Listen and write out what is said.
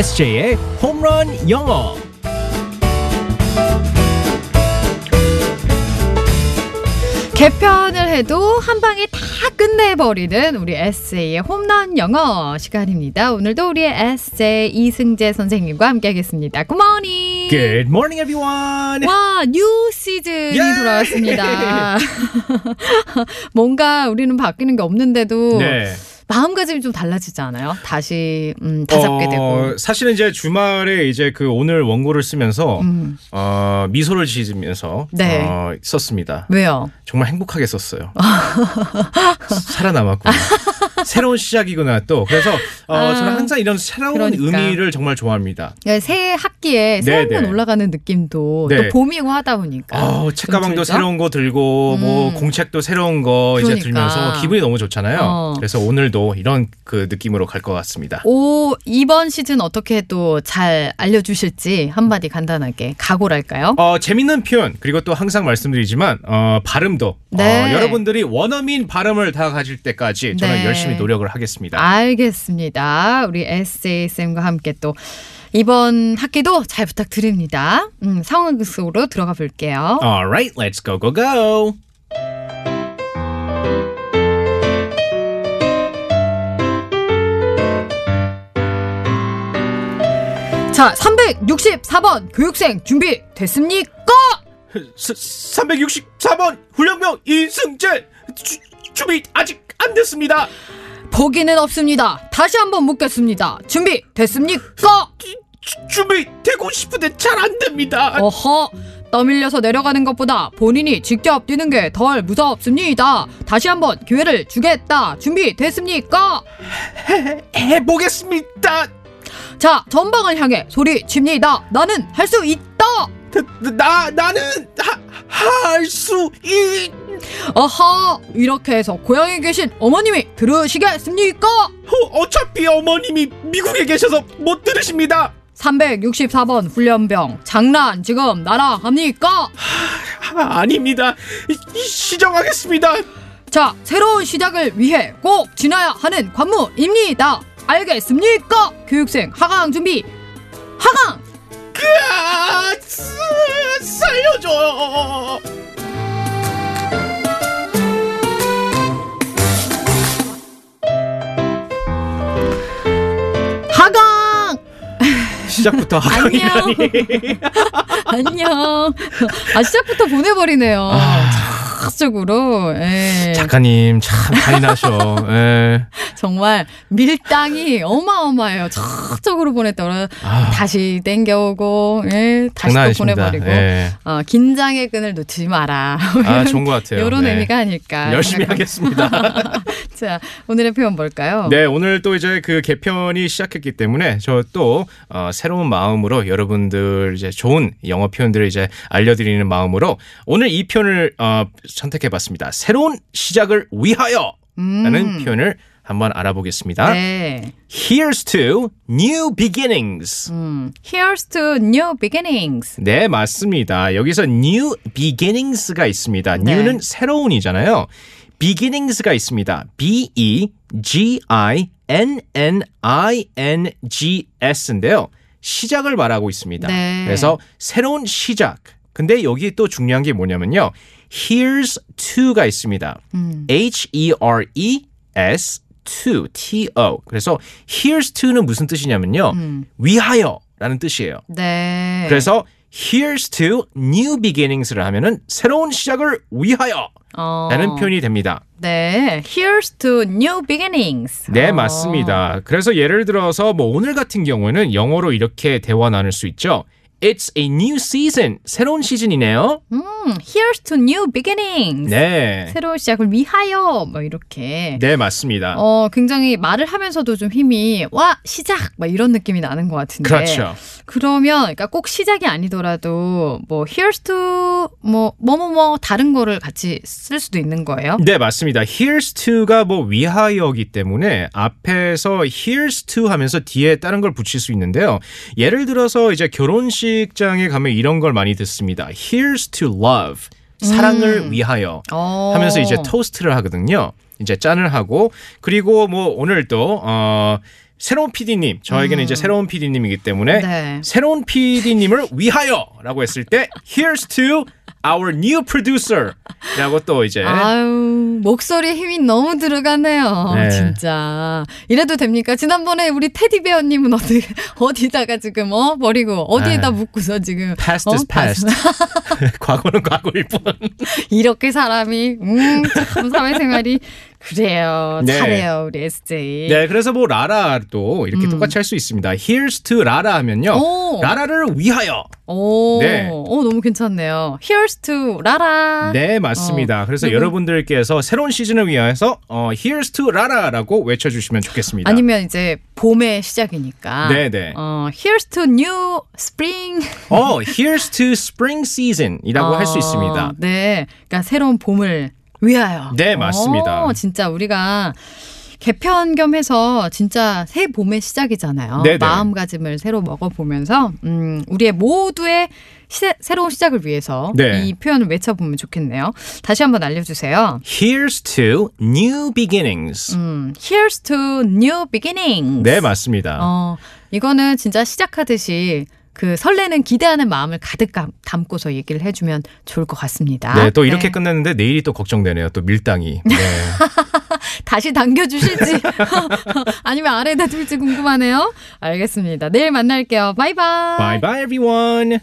SJ의 홈런 영어. 개편을 해도 한 방에 다 끝내버리는 우리 SJ의 홈런 영어 시간입니다. 오늘도 우리의 SJ 이승재 선생님과 함께하겠습니다. Good morning. Good morning, everyone. 와, new season이 예! 돌아왔습니다. 뭔가 우리는 바뀌는 게 없는데도 네. 마음가짐이 좀 달라지지 않아요? 다시 음, 다잡게 되고. 어, 사실은 이제 주말에 이제 그 오늘 원고를 쓰면서 음. 어, 미소를 지으면서 네. 어, 썼습니다. 왜요? 정말 행복하게 썼어요. 살아남았구나. 새로운 시작이구나 또. 그래서 어, 아, 저는 항상 이런 새로운 그러니까. 의미를 정말 좋아합니다. 예, 새 학기에 새 네, 한번 네. 올라가는 느낌도 네. 또 봄이고 하다 보니까. 어, 책가방도? 새로운 거 들고 뭐 음. 공책도 새로운 거 이제 그러니까. 들면서 기분이 너무 좋잖아요. 어. 그래서 오늘도 이런 그 느낌으로 갈 것 같습니다. 오, 이번 시즌 어떻게 또 잘 알려주실지 한마디 간단하게 각오랄까요? 어, 재밌는 표현 그리고 또 항상 말씀드리지만 어, 발음도 네. 어, 여러분들이 원어민 발음을 다 가질 때까지 저는 네. 열심히 노력을 하겠습니다. 알겠습니다. 우리 에세이 쌤과 함께 또 이번 학기도 잘 부탁드립니다. 음, 상황 속으로 들어가 볼게요. Alright, let's go go go. 자, 364번 교육생 준비 됐습니까? 364번 훈련병 이승재 주, 준비 아직 안 됐습니다. 포기는 없습니다. 다시 한번 묻겠습니다. 준비 됐습니까? 주- 준비 되고 싶은데 잘 안 됩니다. 어허 떠밀려서 내려가는 것보다 본인이 직접 뛰는 게 덜 무섭습니다. 다시 한번 기회를 주겠다. 준비 됐습니까? 해보겠습니다. 자 전방을 향해 소리칩니다. 나는 할 수 있다. 나 나는 할 수 있. 어허 이렇게 해서 고향에 계신 어머님이 들으시겠습니까? 어, 어차피 어머님이 미국에 계셔서 못 들으십니다. 364번 훈련병 장난 지금 나랑 합니까? 아, 아닙니다. 이- 이- 시정하겠습니다. 자 새로운 시작을 위해 꼭 지나야 하는 관문입니다. 알겠습니까? 교육생 하강 준비 하강 아, 쓰- 살려줘. 시작부터 안녕. 안녕 아 시작부터 보내버리네요 적극적으로 예. 작가님 참 잔인하셔. 예. 정말 밀당이 어마어마해요 적극적으로 보냈더라 아, 다시 땡겨오고 예. 다시 또. 보내버리고 예. 어, 긴장의 끈을 놓치지 마라 아, 좋은 것 같아요. 이런 네. 의미가 아닐까 열심히 생각합니다. 하겠습니다. 자 오늘의 표현 뭘까요? 네, 오늘 또 이제 그 개편이 시작했기 때문에 저또 어, 새로운 마음으로 여러분들 이제 좋은 영어 표현들을 이제 알려드리는 마음으로 오늘 이 표현을 어, 선택해봤습니다. 새로운 시작을 위하여 라는 표현을 한번 알아보겠습니다. 음. 네. Here's to new beginnings. 음, Here's to new beginnings. 네, 맞습니다. 여기서 new beginnings가 있습니다. 네. new는 새로운이잖아요. Beginnings가 있습니다. B E G I N N I N G S인데요. 시작을 말하고 있습니다. 네. 그래서 새로운 시작. 근데 여기 또 중요한 게 뭐냐면요. here's to가 있습니다. 음. H E R E S to T O. 그래서 here's to는 무슨 뜻이냐면요. 음. 위하여라는 뜻이에요. 네. 그래서 here's to new beginnings를 하면은 새로운 시작을 위하여 어, 라는 표현이 됩니다. 네. Here's to new beginnings. 네, 어, 맞습니다. 그래서 예를 들어서 뭐 오늘 같은 경우에는 영어로 이렇게 대화 나눌 수 있죠. It's a new season. 새로운 시즌이네요. 음, Here's to new beginnings. 네. 새로운 시작을 위하여 뭐 이렇게. 네, 맞습니다. 어, 굉장히 말을 하면서도 좀 힘이 와 시작 막 이런 느낌이 나는 것 같은데. 그렇죠. 그러면 그러니까 꼭 시작이 아니더라도 뭐 here's to 뭐 뭐뭐뭐 다른 거를 같이 쓸 수도 있는 거예요. 네, 맞습니다. Here's to가 뭐 위하여이기 때문에 앞에서 here's to 하면서 뒤에 다른 걸 붙일 수 있는데요. 예를 들어서 이제 결혼식 장에 가면 이런 걸 많이 듣습니다. Here's to love. 사랑을 위하여 어. 하면서 이제 토스트를 하거든요. 이제 짠을 하고 그리고 뭐 오늘도 어 새로운 PD님, 저에게는 음. 이제 새로운 PD님이기 때문에 네. 새로운 PD님을 위하여라고 했을 때 Here's to our new producer라고 또 이제 아유, 목소리에 힘이 너무 들어가네요. 네. 진짜. 이래도 됩니까? 지난번에 우리 테디베어님은 어디, 어디다가 지금, 어? 버리고, 어디에다 아. 묶고서 지금. past 어? is past. 과거는 과거일 뿐. 이렇게 사람이, 음, 참 사회생활이. 그래요. 네. 잘해요, 우리 SJ. 네, 그래서 뭐 라라도 이렇게 음. 똑같이 할 수 있습니다. Here's to 라라 하면요. 오. 라라를 위하여. 오, 네. 오, 너무 괜찮네요. Here's to 라라. 네, 맞습니다. 어, 그래서 그리고- 여러분들께서 새로운 시즌을 위해서 어, Here's to 라라라고 외쳐 주시면 좋겠습니다. 아니면 이제 봄의 시작이니까. 네 네. 어, Here's to new spring. 어, Here's to spring season이라고 할수 어, 있습니다. 네. 그러니까 새로운 봄을 위하여. 네, 맞습니다. 어, 진짜 우리가 개편 겸해서 진짜 새 봄의 시작이잖아요. 네네. 마음가짐을 새로 먹어보면서 음, 우리의 모두의 시, 새로운 시작을 위해서 네. 이 표현을 외쳐보면 좋겠네요. 다시 한번 알려주세요. Here's to new beginnings. 음, Here's to new beginnings. 네, 맞습니다. 어, 이거는 진짜 시작하듯이 그 설레는 기대하는 마음을 가득 감- 담고서 얘기를 해주면 좋을 것 같습니다. 네, 또 이렇게 네. 끝났는데 내일이 또 걱정되네요. 또 밀당이. 네. 다시 당겨주실지 아니면 아래다 둘지 궁금하네요. 알겠습니다. 내일 만날게요. 바이바이. bye bye everyone.